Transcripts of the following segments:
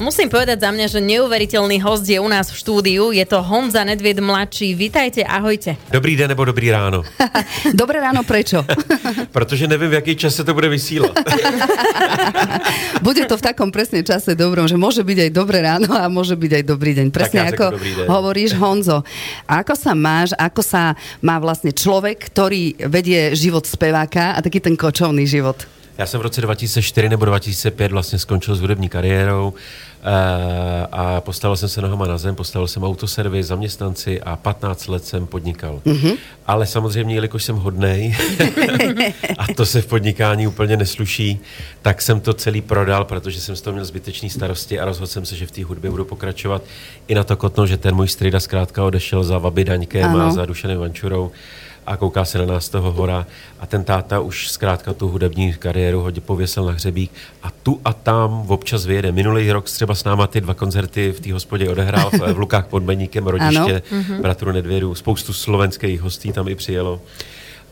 Musím povedať za mňa, že neuveriteľný host je u nás v štúdiu. Je to Honza Nedvied mladší. Vítajte, ahojte. Dobrý den nebo dobrý ráno. Dobré ráno, prečo? Protože nevím, v jaký čas se to bude vysílat. bude to v takom presne čase dobrom, že môže byť aj dobré ráno a môže byť aj dobrý deň. Presne ako hovoríš, Honzo. Ako sa máš, ako sa má vlastne človek, ktorý vedie život speváka a taký ten kočovný život? Já jsem v roce 2004 nebo 2005 vlastně skončil s hudební kariérou Eh, a postavil jsem se nohama na zem, postavil jsem autoservis, zaměstnanci a 15 let jsem podnikal. Mm-hmm. Ale samozřejmě, jelikož jsem hodnej a to se v podnikání úplně nesluší, tak jsem to celý prodal, protože jsem z toho měl zbytečný starosti a rozhodl jsem se, že v té hudbě budu pokračovat. I na to kotno, že ten můj strýda zkrátka odešel za Vaby Daňkem ano. a za Dušanem Vančurou a kouká se na nás toho hora a ten táta už zkrátka tu hudební kariéru hodně pověsil na hřebík a tu a tam občas vyjede. Minulý rok třeba s náma ty dva koncerty v té hospodě odehrál v, v Lukách pod Beníkem, rodiště ano. Mhm. bratru Nedvědu. Spoustu slovenských hostí tam i přijelo.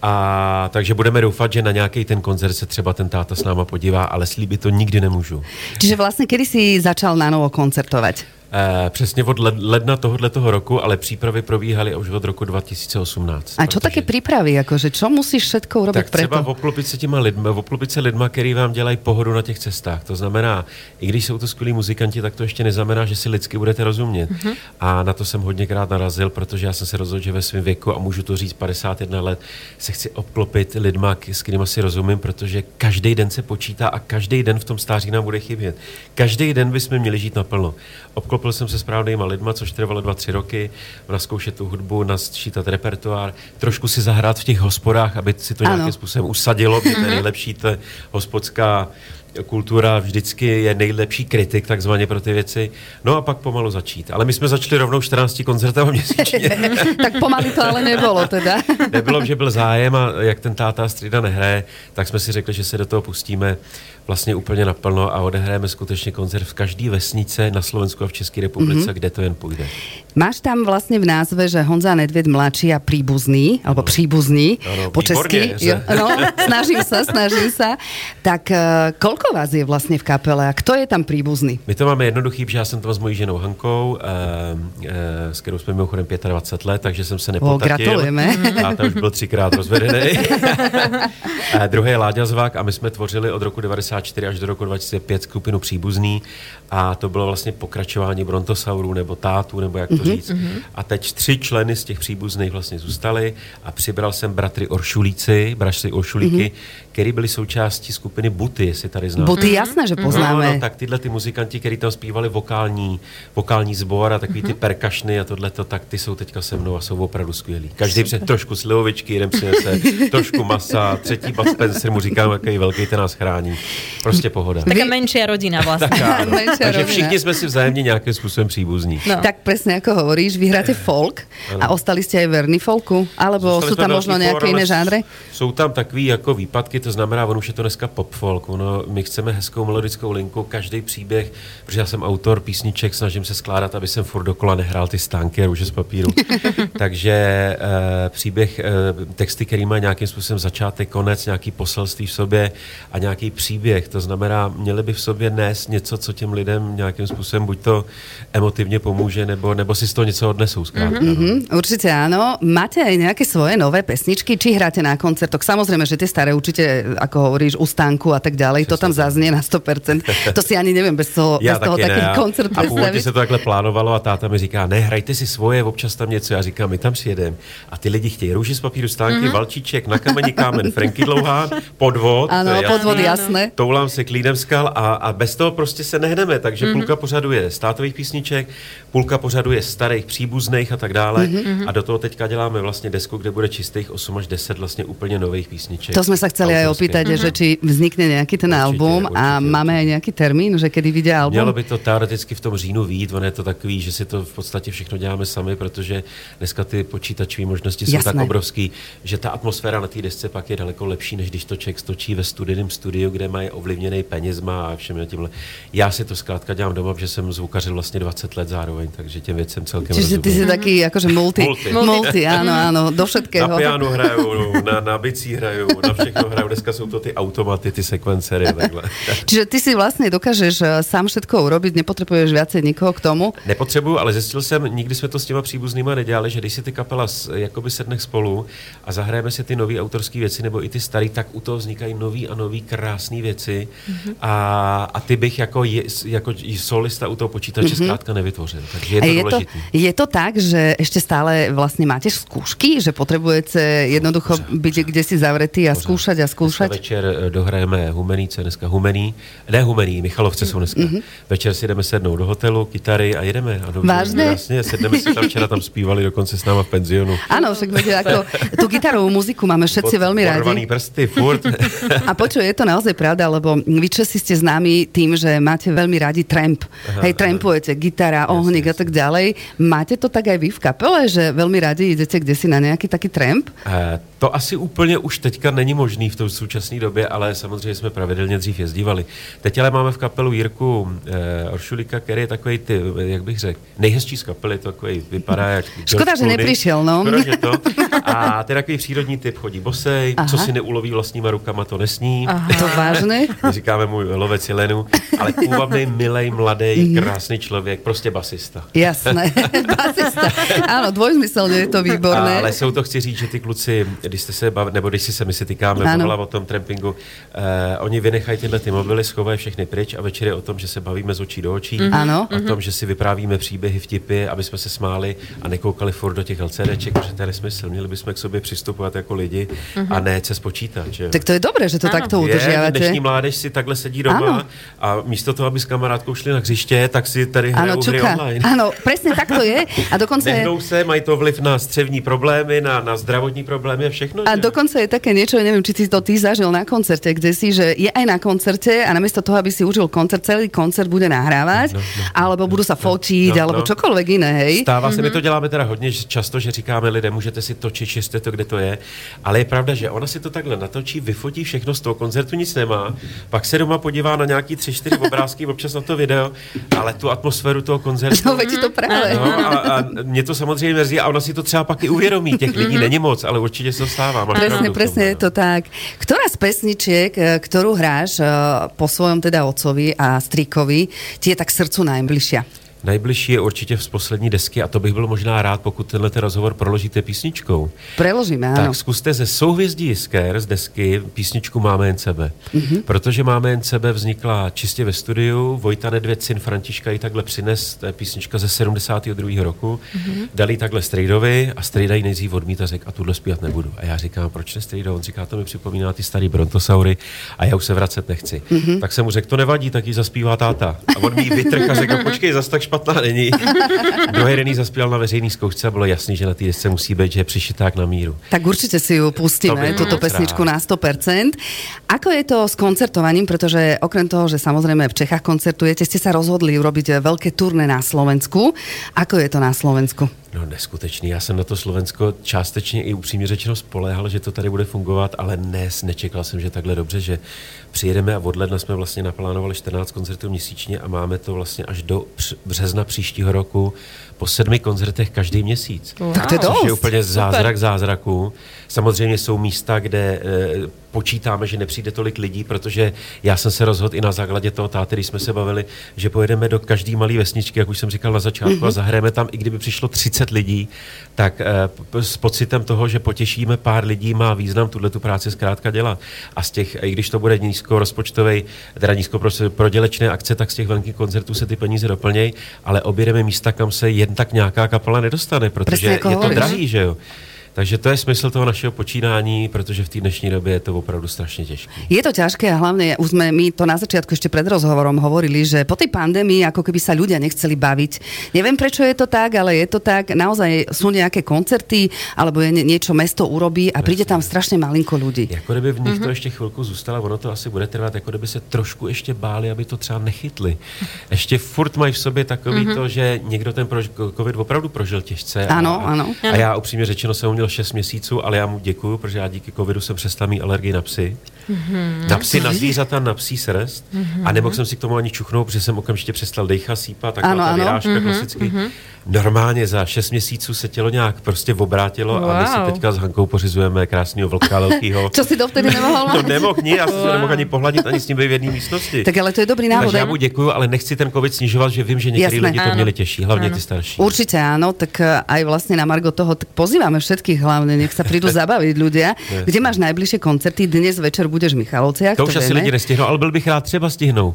A takže budeme doufat, že na nějaký ten koncert se třeba ten táta s náma podívá, ale slíbit to nikdy nemůžu. Čiže vlastně kdy jsi začal na novo koncertovat? Eh, přesně od ledna tohoto toho roku, ale přípravy probíhaly už od roku 2018. A co taky přípravy? Jakože, čo musíš všetko urobiť tak třeba oplupit se těma lidma, oplupit se lidma, který vám dělají pohodu na těch cestách. To znamená, i když jsou to skvělí muzikanti, tak to ještě neznamená, že si lidsky budete rozumět. Mm-hmm. A na to jsem hodněkrát narazil, protože já jsem se rozhodl, že ve svém věku, a můžu to říct 51 let, se chci obklopit lidma, s kterými si rozumím, protože každý den se počítá a každý den v tom stáří nám bude chybět. Každý den bychom měli žít naplno. Obklop obklopil jsem se správnýma lidma, což trvalo dva, tři roky, naskoušet tu hudbu, nasčítat repertoár, trošku si zahrát v těch hospodách, aby si to ano. nějakým způsobem usadilo, protože to je nejlepší ta hospodská kultura vždycky je nejlepší kritik takzvaně pro ty věci. No a pak pomalu začít. Ale my jsme začali rovnou 14 koncertem měsíčně. tak pomalu to ale nebylo teda. Nebylo, že byl zájem a jak ten táta strida nehraje, tak jsme si řekli, že se do toho pustíme vlastně úplně naplno a odehrajeme skutečně koncert v každé vesnice na Slovensku a v České republice, mm-hmm. kde to jen půjde. Máš tam vlastně v názve, že Honza Nedvěd mladší a příbuzný, alebo příbuzný ano, po česky. Jo, no, snažím se, snažím se. Tak uh, kolko vás je vlastně v kapele a kdo je tam příbuzný? My to máme jednoduchý, protože já jsem tam s mojí ženou Hankou, uh, uh, s kterou jsme mimochodem 25 let, takže jsem se nepotatil. O, gratulujeme. A ta už byl třikrát rozvedený. uh, druhý je Láďa Zvák a my jsme tvořili od roku 90 1994 až do roku 2005 skupinu Příbuzný a to bylo vlastně pokračování Brontosaurů nebo Tátů, nebo jak to mm-hmm. říct. Mm-hmm. A teď tři členy z těch příbuzných vlastně zůstali a přibral jsem bratry Oršulíci, bratři Oršulíky, mm-hmm který byli součástí skupiny Buty, jestli tady znáte. Buty, jasné, že poznáme. No, no, tak tyhle ty muzikanti, kteří tam zpívali vokální, vokální sbor a takový ty mhm. perkašny a tohle, tak ty jsou teďka se mnou a jsou opravdu skvělí. Každý před trošku slivovičky, jeden přinese trošku masa, třetí Bud Spencer mu říká, jaký velký ten nás chrání. Prostě pohoda. Taká menší rodina vlastně. tak, Takže všichni jsme si vzájemně nějakým způsobem příbuzní. No. Tak přesně jako hovoríš, vy hráte folk a ostali jste i verný folku? Alebo jsou tam možno nějaké jiné žánry? Jsou tam takový jako výpadky, to znamená, on už je to dneska pop folk. No, my chceme hezkou melodickou linku, každý příběh, protože já jsem autor písniček, snažím se skládat, aby jsem furt dokola nehrál ty stánky růže z papíru. Takže e, příběh, e, texty, který má nějakým způsobem začátek, konec, nějaký poselství v sobě a nějaký příběh. To znamená, měli by v sobě nést něco, co těm lidem nějakým způsobem buď to emotivně pomůže, nebo, nebo si z toho něco odnesou. Zkrátka, mm-hmm, no. Určitě ano. Máte aj nějaké svoje nové pesničky, či hráte na koncertoch? Samozřejmě, že ty staré určitě ako hovoríš, u stánku a tak ďalej, Přesně to tam zaznie na 100%. To si ani nevím bez toho, bez toho taky ne. koncert A původně se to takhle plánovalo a táta mi říká, ne, hrajte si svoje, občas tam něco. Já říkám, my tam přijedeme. A ty lidi chtějí růži z papíru stánky, mm-hmm. valčíček, na kameni kámen, Franky Dlouhá, podvod. Ano, jasný, podvod, jasné. Toulám se klídem skal a, a bez toho prostě se nehneme. Takže mm-hmm. půlka pořadu je státových písniček, půlka pořadu je starých příbuzných a tak dále. Mm-hmm. A do toho teďka děláme vlastně desku, kde bude čistých 8 až 10 vlastně úplně nových písniček. To jsme se chceli aj opýtať, mm-hmm. že či vznikne nejaký ten Určite. album určitě, a určitě. máme aj nějaký termín, že kdy vyjde album? Mělo by to teoreticky v tom říjnu výjít, ono je to takový, že si to v podstatě všechno děláme sami, protože dneska ty počítačové možnosti jsou Jasné. tak obrovský, že ta atmosféra na té desce pak je daleko lepší, než když to člověk stočí ve studijním studiu, kde mají ovlivněný penězma a všem tímhle. Já si to zkrátka dělám doma, že jsem zvukařil vlastně 20 let zároveň, takže těm věcem celkem Čiže rozumím. ty jsi taky jakože multi, multi. multi ano, ano, do všetkého. Na pianu hrajou, na, na bicí hrajou, na všechno hrajou. Dneska jsou to ty automaty, ty sekvencery. Čiže ty si vlastně dokážeš eh, sám všetko urobiť, nepotřebuješ viacej nikoho k tomu? Nepotřebuju, ale zjistil jsem, nikdy jsme to s těma příbuznýma nedělali, že když si ty kapela jakoby sedne spolu a zahrajeme si ty nové autorské věci nebo i ty staré, tak u toho vznikají nový a nový krásné věci mm-hmm. a, a ty bych jako, je, jako solista u toho počítače mm-hmm. zkrátka nevytvořil. Takže je to je To, je to tak, že ještě stále vlastně máte zkoušky, že potřebujete jednoducho být kde si zavretý a zkoušet a zkoušet? Večer eh, dohrajeme Humenice, dneska Humený, ne Humený, Michalovce jsou dneska. Mm-hmm. Večer si jdeme sednout do hotelu, kytary a jedeme. A dobře, Vážně? Jasně, sedneme si tam včera tam zpívali dokonce s náma v penzionu. Ano, však viete, jako tu gitarovou muziku máme všetci Pod, veľmi rádi. prsty, furt. a počuj, je to naozaj pravda, lebo vy Česi ste známi tým, že máte veľmi rádi tramp. Aha, Hej, trampujete, gitara, ohník a tak ďalej. Máte to tak aj vy v kapele, že veľmi rádi idete kde si na nejaký taký tramp? Uh, to asi úplně už teďka není možný v té současné době, ale samozřejmě jsme pravidelně dřív jezdívali. Teď ale máme v kapelu Jirku eh, Oršulika, který je takový, ty, jak bych řekl, nejhezčí z kapely, to takový vypadá jak... Škoda, že nepřišel, no. Škoda, že to. A ty takový přírodní typ chodí bosej, Aha. co si neuloví vlastníma rukama, to nesní. Aha. To vážně? Říkáme mu lovec Jelenu, ale půvabný, milej, mladý, mhm. krásný člověk, prostě basista. Jasné, basista. Ano, dvojzmyslně je to výborné. Ale jsou to, chci říct, že ty kluci, když jste se bav, nebo když si se my si týkáme o tom trampingu, eh, oni vynechají tyhle ty mobily, schovají všechny pryč a večer je o tom, že se bavíme z očí do očí. Mm-hmm. Ano. O tom, že si vyprávíme příběhy, vtipy, aby jsme se smáli a nekoukali furt do těch LCDček, protože to je nesmysl. Měli bychom k sobě přistupovat jako lidi mm-hmm. a ne přes počítač. Tak to je dobré, že to ano. takto udržíváte. Dnešní mládež si takhle sedí doma ano. a místo toho, aby s kamarádkou šli na hřiště, tak si tady hrajou hry online. Ano, přesně tak to je. A dokonce... Nehnou se, mají to vliv na střevní problémy, na, na zdravotní problémy a všechno. A dokonce je také niečo, neviem, či si to ty zažil na koncerte, kde si, že je aj na koncerte a namiesto toho, aby si užil koncert, celý koncert bude nahrávať, no, no, alebo budú sa fotiť, no, alebo no. čokoľvek iné, hej? Stává se, mm-hmm. my to děláme teda hodně často, že říkáme lidem, můžete si točit, čiste to, kde to je, ale je pravda, že ona si to takhle natočí, vyfotí všechno z toho koncertu, nic nemá, pak se doma podívá na nějaký tři, čtyři obrázky, občas na to video, ale tu atmosféru toho koncertu. No, to právě. No, a, a, mě to samozřejmě mrzí a ona si to třeba pak i uvědomí. Těch lidí není moc, ale určitě se to stává. Presne, presne je to tak. Ktorá z pesničiek, eh, ktorú hráš eh, po svojom teda otcovi a strikovi, ti je tak srdcu najbližšia? Nejbližší je určitě z poslední desky a to bych byl možná rád, pokud tenhle ten rozhovor proložíte písničkou. Preložíme, ano. Tak zkuste ze Souhvězdí Jisker z desky písničku Máme jen sebe. Mm-hmm. Protože Máme jen sebe vznikla čistě ve studiu, Vojta Nedvěd, syn Františka ji takhle přines, to je písnička ze 72. roku, mm-hmm. dali takhle Strejdovi a Strejda ji nejdřív odmít a řekl, a tuhle zpívat nebudu. A já říkám, proč ne Strejdo? On říká, to mi připomíná ty starý brontosaury a já už se vracet nechci. Mm-hmm. Tak jsem mu řekl, to nevadí, tak ji zaspívá táta. A on mi vytrh a řekl, počkej, zas tak špatná není. Den zaspíval na veřejný zkoušce a bylo jasný, že na té desce musí být, že je přišiták na míru. Tak určitě si ju pustíme, tuto pesničku rád. na 100%. Ako je to s koncertovaním, protože okrem toho, že samozřejmě v Čechách koncertujete, jste se rozhodli urobiť veľké turné na Slovensku. Ako je to na Slovensku? No neskutečný. Já jsem na to Slovensko částečně i upřímně řečeno spoléhal, že to tady bude fungovat, ale dnes nečekal jsem, že takhle dobře, že přijedeme a od ledna jsme vlastně naplánovali 14 koncertů měsíčně a máme to vlastně až do března příštího roku po sedmi koncertech každý měsíc. Wow. Tak to je Což je úplně zázrak zázraků. Samozřejmě jsou místa, kde e, počítáme, že nepřijde tolik lidí, protože já jsem se rozhodl i na základě toho táty, když jsme se bavili, že pojedeme do každé malé vesničky, jak už jsem říkal na začátku, mm-hmm. a zahrajeme tam, i kdyby přišlo 30 lidí, tak e, s pocitem toho, že potěšíme pár lidí, má význam tuhle tu práci zkrátka dělat. A z těch, i když to bude nízko rozpočtový, teda nízko prodělečné akce, tak z těch velkých koncertů se ty peníze doplnějí, ale objedeme místa, kam se jen tak nějaká kapela nedostane, protože je to drahý, že jo. Takže to je smysl toho našeho počínání, protože v té dnešní době je to opravdu strašně těžké. Je to těžké a hlavně už jsme my to na začátku ještě před rozhovorom hovorili, že po té pandemii jako keby sa ľudia nechceli baviť. Nevím, proč je to tak, ale je to tak. Naozaj jsou nějaké koncerty, alebo je něco mesto urobí a přijde tam strašně malinko lidí. Jako kdyby v nich to ještě chvilku zůstalo, ono to asi bude trvat, jako kdyby se trošku ještě báli, aby to třeba nechytli. Ještě furt mají v sobě takový mm-hmm. to, že někdo ten covid opravdu prožil těžce. Ano, a, ano. A já upřímně řečeno jsem měl 6 měsíců, ale já mu děkuju, protože já díky covidu jsem přestal mít alergii na psy. Mm-hmm. Na psy, na zvířata, na psí srst. Mm-hmm. A nemohl jsem si k tomu ani čuchnout, protože jsem okamžitě přestal dechat, sípat, taková ano, ta vyrážka mm-hmm. klasicky. Mm-hmm normálně za 6 měsíců se tělo nějak prostě obrátilo wow. a my si teďka s Hankou pořizujeme krásného vlka velkýho. Co si to vtedy nemohl To nemohl ní, já jsem wow. se nemohl ani pohladit, ani s ním být v jedné místnosti. Tak ale to je dobrý návod. Takže já mu děkuju, ale nechci ten covid snižovat, že vím, že někteří lidi to měli těžší, hlavně ano. ty starší. Určitě ano, tak eh, aj vlastně na Margo toho tak pozýváme všetkých hlavně, nech se přijdu zabavit ľudia. Kde máš nejbližší koncerty? Dnes večer budeš v Michalovciach. To, to už asi lidi nestihnou, ale byl bych rád třeba stihnou. Uh,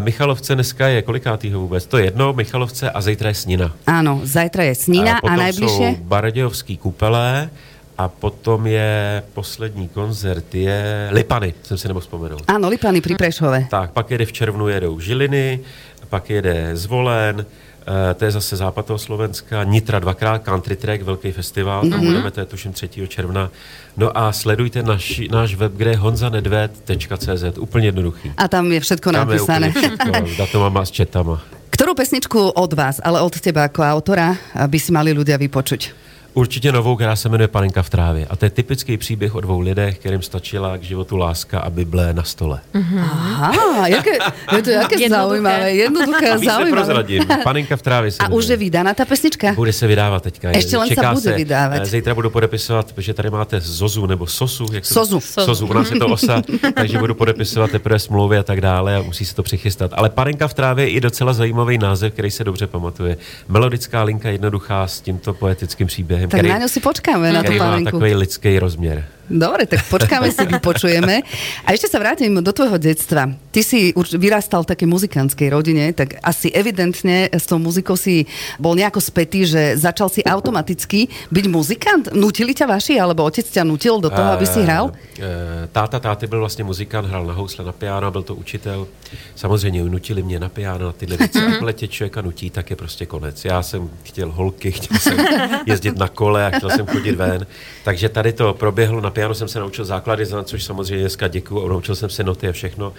Michalovce dneska je kolikátýho vůbec? To je jedno, Michalovce a zítra je Snina. Ano, zítra je Snina a, a najbližší? jsou Baradějovský kupele a potom je poslední koncert je Lipany, jsem si nemohl vzpomenout. Ano, Lipany při Prešove. Tak, pak jede v červnu jedou Žiliny, pak jede Zvolen, to je zase západ toho Slovenska, Nitra dvakrát, Country Track, velký festival, mm-hmm. tam budeme, to je tuším 3. června. No a sledujte naš, náš web, kde je honzanedved.cz, úplně jednoduchý. A tam je všetko tam napísané. Je všetko, datomama s četama. Kterou pesničku od vás, ale od teba jako autora, by si mali ľudia vypočuť? Určitě novou, která se jmenuje Panenka v trávě. A to je typický příběh o dvou lidech, kterým stačila k životu láska a Bible na stole. Mm-hmm. Aha, jaké, je to jaké zaujímavé, jednoduché a zaujímavé. Panenka v trávě. a už je vydána ta pesnička? Bude se vydávat teďka. Ještě len Čeká se bude se, vydávat. Zítra budu podepisovat, protože tady máte Zozu nebo Sosu. Jak Sozu. To, Sozu, u nás je to osa, takže budu podepisovat teprve smlouvy a tak dále a musí se to přichystat. Ale Panenka v trávě je docela zajímavý název, který se dobře pamatuje. Melodická linka jednoduchá s tímto poetickým příběhem tak který, na ňu si počkáme, na tú panenku. má takový lidský rozměr. Dobre, tak počkáme si, vypočujeme. A ešte sa vrátim do tvojho detstva. Ty si už vyrastal v takej muzikantskej rodine, tak asi evidentne s tou muzikou si bol nejako spätý, že začal si automaticky byť muzikant? Nutili ťa vaši, alebo otec ťa nutil do toho, aby si hrál? Táta táty byl vlastně muzikant, hrál na housle, na piano, byl to učitel. Samozřejmě nutili mě na piano, na tyhle věci. Jakmile tě člověka nutí, tak je prostě konec. Já jsem chtěl holky, chtěl jsem jezdit na kole a chtěl jsem chodit ven. Takže tady to proběhlo na piano jsem se naučil základy, za což samozřejmě dneska děkuju, naučil jsem se noty a všechno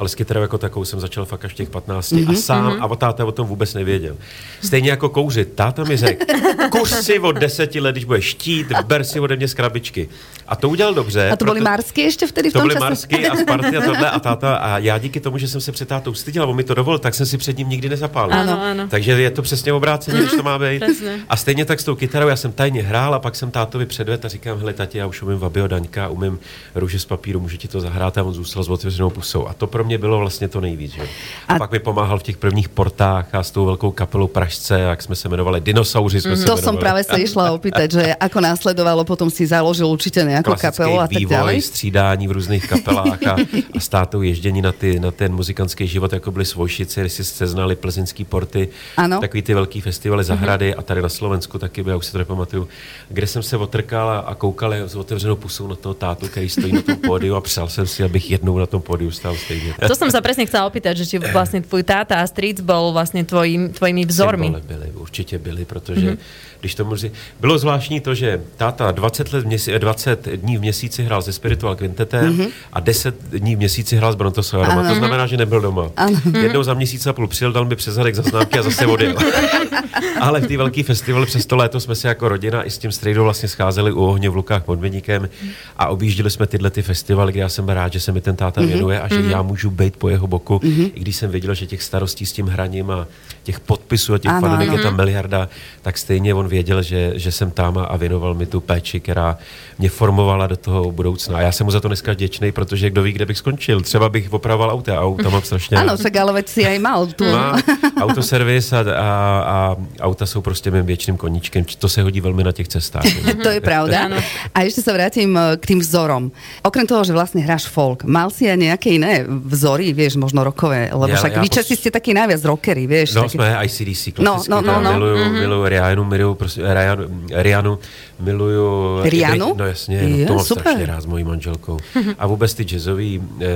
ale s kytarou jako takovou jsem začal fakt až těch 15 mm-hmm, a mhm, sám mm-hmm. a táta o tom vůbec nevěděl. Stejně jako kouřit. Táta mi řekl, kuř si od deseti let, když bude štít, ber si ode mě z krabičky. A to udělal dobře. A to byly Marsky ještě vtedy v tom To byly čase. Marsky a Sparty a tohle a táta. A já díky tomu, že jsem se před tátou styděl, on mi to dovolil, tak jsem si před ním nikdy nezapálil. Ano, ano. Takže je to přesně obráceně, mm-hmm, než to má být. A stejně tak s tou kytarou, já jsem tajně hrál a pak jsem tátovi předvedl a říkám, hele, tati, já už umím Vabio Daňka, umím růže z papíru, můžu ti to zahrát a on zůstal s otevřenou pusou. A to pro mě bylo vlastně to nejvíc. Že? A, a pak mi pomáhal v těch prvních portách a s tou velkou kapelou Pražce, jak jsme se jmenovali, Dinosauři jsme mm, se To jsem právě se išla opýtať, že ako následovalo, potom si založil určitě nějakou kapelu a tak vývoj, střídání v různých kapelách a, a státou ježdění na, ty, na ten muzikantský život, jako byly Svojšice, když si seznali plzeňský porty, ano. takový ty velký festivaly zahrady mm-hmm. a tady na Slovensku taky, já už si to nepamatuju, kde jsem se otrkal a, a koukal s otevřenou pusou na toho tátu, který stojí na tom pódiu a přál jsem si, abych jednou na tom pódiu stál stejně. To jsem se přesně chcela opýtať, že či vlastně tvůj táta a stric byl vlastně tvojím, tvojimi vzormi. Symbole byli, určitě byli, protože mm-hmm. když to může... Bylo zvláštní to, že táta 20, let měsí, 20 dní v měsíci hrál se Spiritual Quintetem mm-hmm. a 10 dní v měsíci hrál s Brontosaurem. To znamená, že nebyl doma. Ano. Jednou za měsíc a půl přijel, dal mi přes zadek známky a zase odjel. Ale v té velký festival přes to léto jsme se jako rodina i s tím strejdou vlastně scházeli u ohně v Lukách pod Medníkem a objížděli jsme tyhle ty festivaly, kde já jsem rád, že se mi ten táta mhm. věnuje a že mm-hmm. já můžu být po jeho boku, mm-hmm. i když jsem věděl, že těch starostí s tím hraním a těch podpisů a těch fanonek je tam miliarda, tak stejně on věděl, že, že jsem tam a věnoval mi tu péči, která mě formovala do toho budoucna. A já jsem mu za to dneska vděčný, protože kdo ví, kde bych skončil. Třeba bych opravoval auta a auta mám strašně. Ano, veď si aj mal tu. Má autoservis a, a, a, auta jsou prostě mým věčným koníčkem. To se hodí velmi na těch cestách. to je pravda. A ještě se vrátím eh, k tým vzorom. Okrem toho, že vlastně hráš folk, mal si aj nějaké jiné vzory, vieš, možno rokové, lebo ja, však ja vy Česi ste takí najviac rockery, vieš. No taký... sme, ICDC ACDC, no, no, no, no. miluju, mm-hmm. miluju Rianu, miluju prostě, Rianu, Rianu, miluju... Rianu? No jasně, no, to mám super. strašně rád s mojí manželkou. A vůbec ty jazzové eh,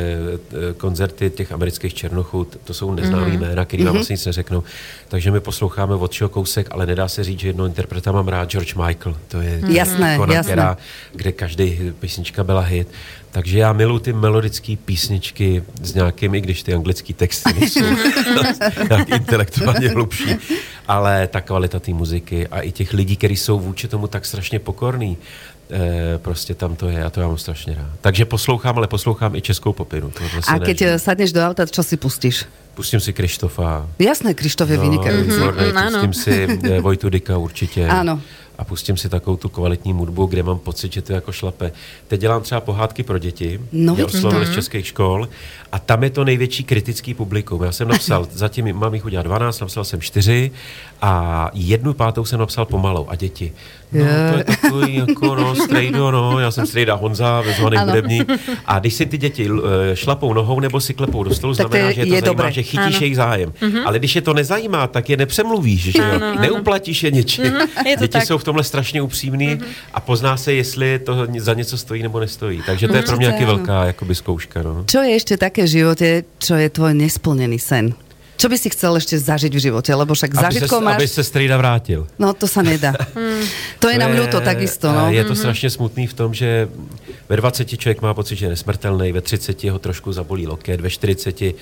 koncerty těch amerických černochů, to jsou neznámý mm-hmm. jména, který vám mm-hmm. asi nic neřeknou. Takže my posloucháme od čeho kousek, ale nedá se říct, že jednou interpreta mám rád George Michael. To je jasné, ikona, jasné. Která, kde každý písnička byla hit. Takže já miluji ty melodické písničky s nějakými, když ty anglické texty nejsou nějak intelektuálně hlubší, ale ta kvalita té muziky a i těch lidí, kteří jsou vůči tomu tak strašně pokorný, E, prostě tam to je a to já mám strašně rád. Takže poslouchám, ale poslouchám i českou popinu. A keď nežím. sadneš do auta, čo si pustíš? Pustím si Krištofa. Jasné, Krištof je no, vynikající. Mm-hmm, pustím si e, Vojtu Dika určitě. Ano a pustím si takovou tu kvalitní hudbu, kde mám pocit, že to jako šlape. Teď dělám třeba pohádky pro děti, no, já oslovil z českých škol a tam je to největší kritický publikum. Já jsem napsal, zatím mám jich udělat 12, napsal jsem 4 a jednu pátou jsem napsal pomalou a děti. No, to je takový jako, no, strejdo, no, já jsem strejda Honza, vezvaný hudební. A když si ty děti eh, šlapou nohou nebo si klepou do stolu, tak znamená, že je to je zajímá, dobré. že chytíš ano. jejich zájem. Mm-hmm. Ale když je to nezajímá, tak je nepřemluvíš, že ano, jo? Neuplatíš je něčím. Mm-hmm, je děti tak. jsou v tomhle strašně upřímný mm-hmm. a pozná se, jestli to za něco stojí nebo nestojí. Takže to je pro mě taky velká jakoby, zkouška. No. Čo je ještě také v životě, čo je tvoj nesplněný sen? Čo by si chcel ešte zažiť v živote? Lebo však zážitkov máš... Aby se strýda vrátil. No to sa nedá. hmm. To je to nám ľúto takisto. No. Je to mm-hmm. strašně smutný v tom, že ve 20 člověk má pocit, že je nesmrtelný, ve 30 ho trošku zabolí loket, ve 40 eh,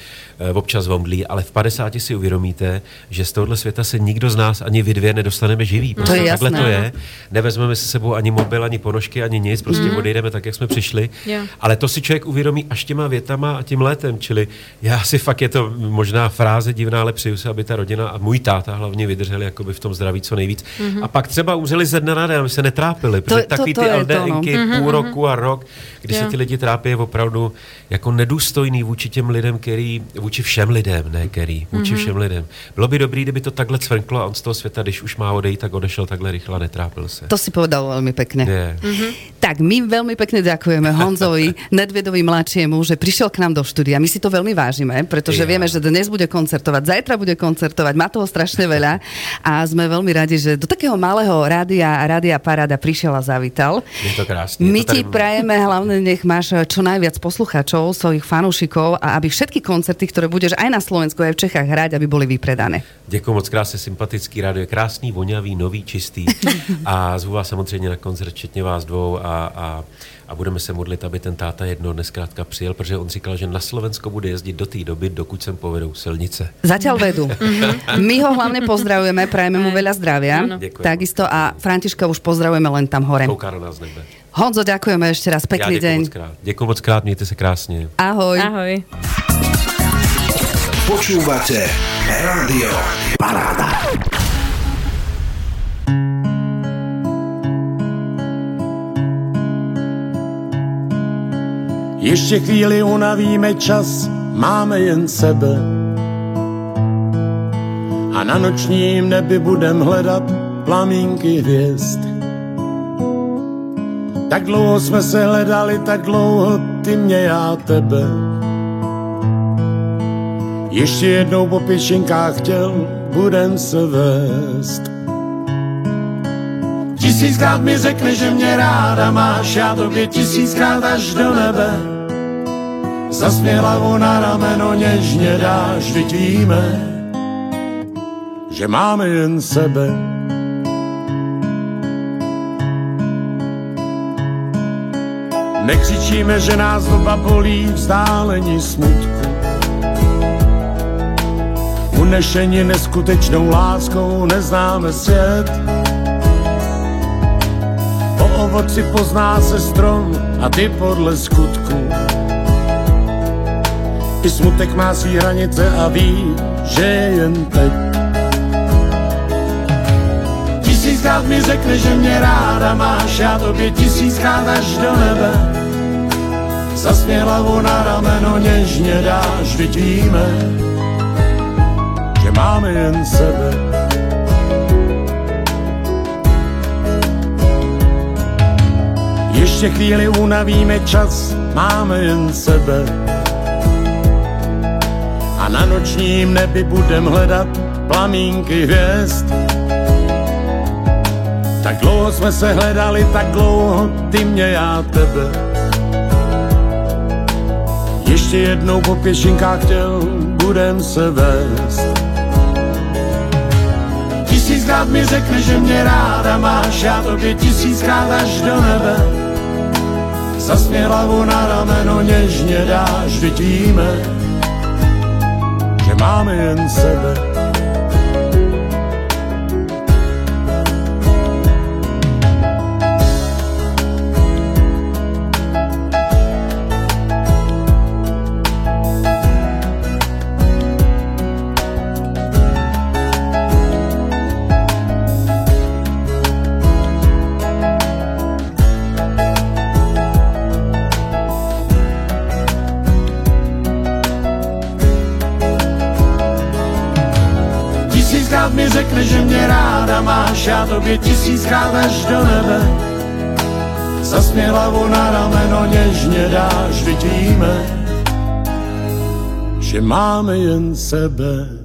občas vomdlí, ale v 50 si uvědomíte, že z tohohle světa se nikdo z nás ani vy dvě nedostaneme živý. Prostě to je takhle jasné. to je. Nevezmeme se sebou ani mobil, ani ponožky, ani nic, prostě mm. odejdeme tak, jak jsme přišli. Yeah. Ale to si člověk uvědomí až těma větama a tím létem. Čili já si fakt je to možná fráze divná, ale přeju se, aby ta rodina a můj táta hlavně vydrželi jakoby v tom zdraví co nejvíc. Mm-hmm. A pak třeba umřeli ze dne na den, aby se netrápili, protože to, takový to, to ty LDNky no. půl mm-hmm. roku a rok, kdy yeah. se ty lidi trápí, je opravdu jako nedůstojný vůči těm lidem, který, vůči všem lidem, ne který, vůči mm-hmm. všem lidem. Bylo by dobré, kdyby to takhle cvrklo a on z toho světa, když už má odejít, tak odešel takhle rychle a netrápil se. To si povedal velmi pekne. Yeah. Mm-hmm. Tak my veľmi pekne ďakujeme Honzovi Nedvedovi mladšiemu, že prišiel k nám do štúdia. My si to veľmi vážime, pretože ja. vieme, že dnes bude koncertovať, zajtra bude koncertovať, má toho strašne veľa a sme veľmi radi, že do takého malého rádia, rádia Paráda prišiel a zavítal. Je to krásne. My to ti prajeme hlavne, nech máš čo najviac posluchačov, svojich fanúšikov a aby všetky koncerty, ktoré budeš aj na Slovensku, aj v Čechách hrať, aby boli vypredané. Děkuji moc krásně, sympatický rádio, krásný, voňavý, nový, čistý a zvu vás samozřejmě na koncert, včetně vás dvou a a, a budeme se modlit, aby ten táta jedno dnes krátka přijel, protože on říkal, že na Slovensko bude jezdit do té doby, dokud sem povedou silnice. Zatiaľ vedu. My ho hlavne pozdravujeme, prajeme mu veľa zdravia. Takisto a Františka už pozdravujeme len tam hore. Kouká na nás nebe. Honzo, ďakujeme ešte raz. Pekný ja deň. Ďakujem moc krát, mějte se krásně. Ahoj. Ahoj. Počúvate Rádio Paráda. Ještě chvíli unavíme čas, máme jen sebe. A na nočním nebi budem hledat plamínky hvězd. Tak dlouho jsme se hledali, tak dlouho ty mě, já tebe. Ještě jednou po pěšinkách chtěl, budem se vést. Tisíckrát mi řekne, že mě ráda máš, já tobě tisíckrát až do nebe. Zasměla mu na rameno něžně dáš, vždyť víme, že máme jen sebe. Nekřičíme, že nás doba bolí vzdálení smutku. Unešení neskutečnou láskou neznáme svět. Po ovoci pozná se strom a ty podle skutku. I smutek má svý hranice a ví, že je jen teď. Tisíckrát mi řekne, že mě ráda máš, já tobě tisíckrát až do nebe. Zasměla mu na rameno něžně dáš, vždyť víme, že máme jen sebe. Ještě chvíli unavíme čas, máme jen sebe a na nočním nebi budem hledat plamínky hvězd. Tak dlouho jsme se hledali, tak dlouho ty mě, já tebe. Ještě jednou po pěšinkách chtěl, budem se vést. Tisíckrát mi řekne, že mě ráda máš, já tobě tisíckrát až do nebe. Zasmě hlavu na rameno něžně dáš, vždyť víme, že máme jen sebe. Tobě tisíckrát až do nebe. Zasmě hlavu na rameno něžně dáš, vždyť víme, že máme jen sebe.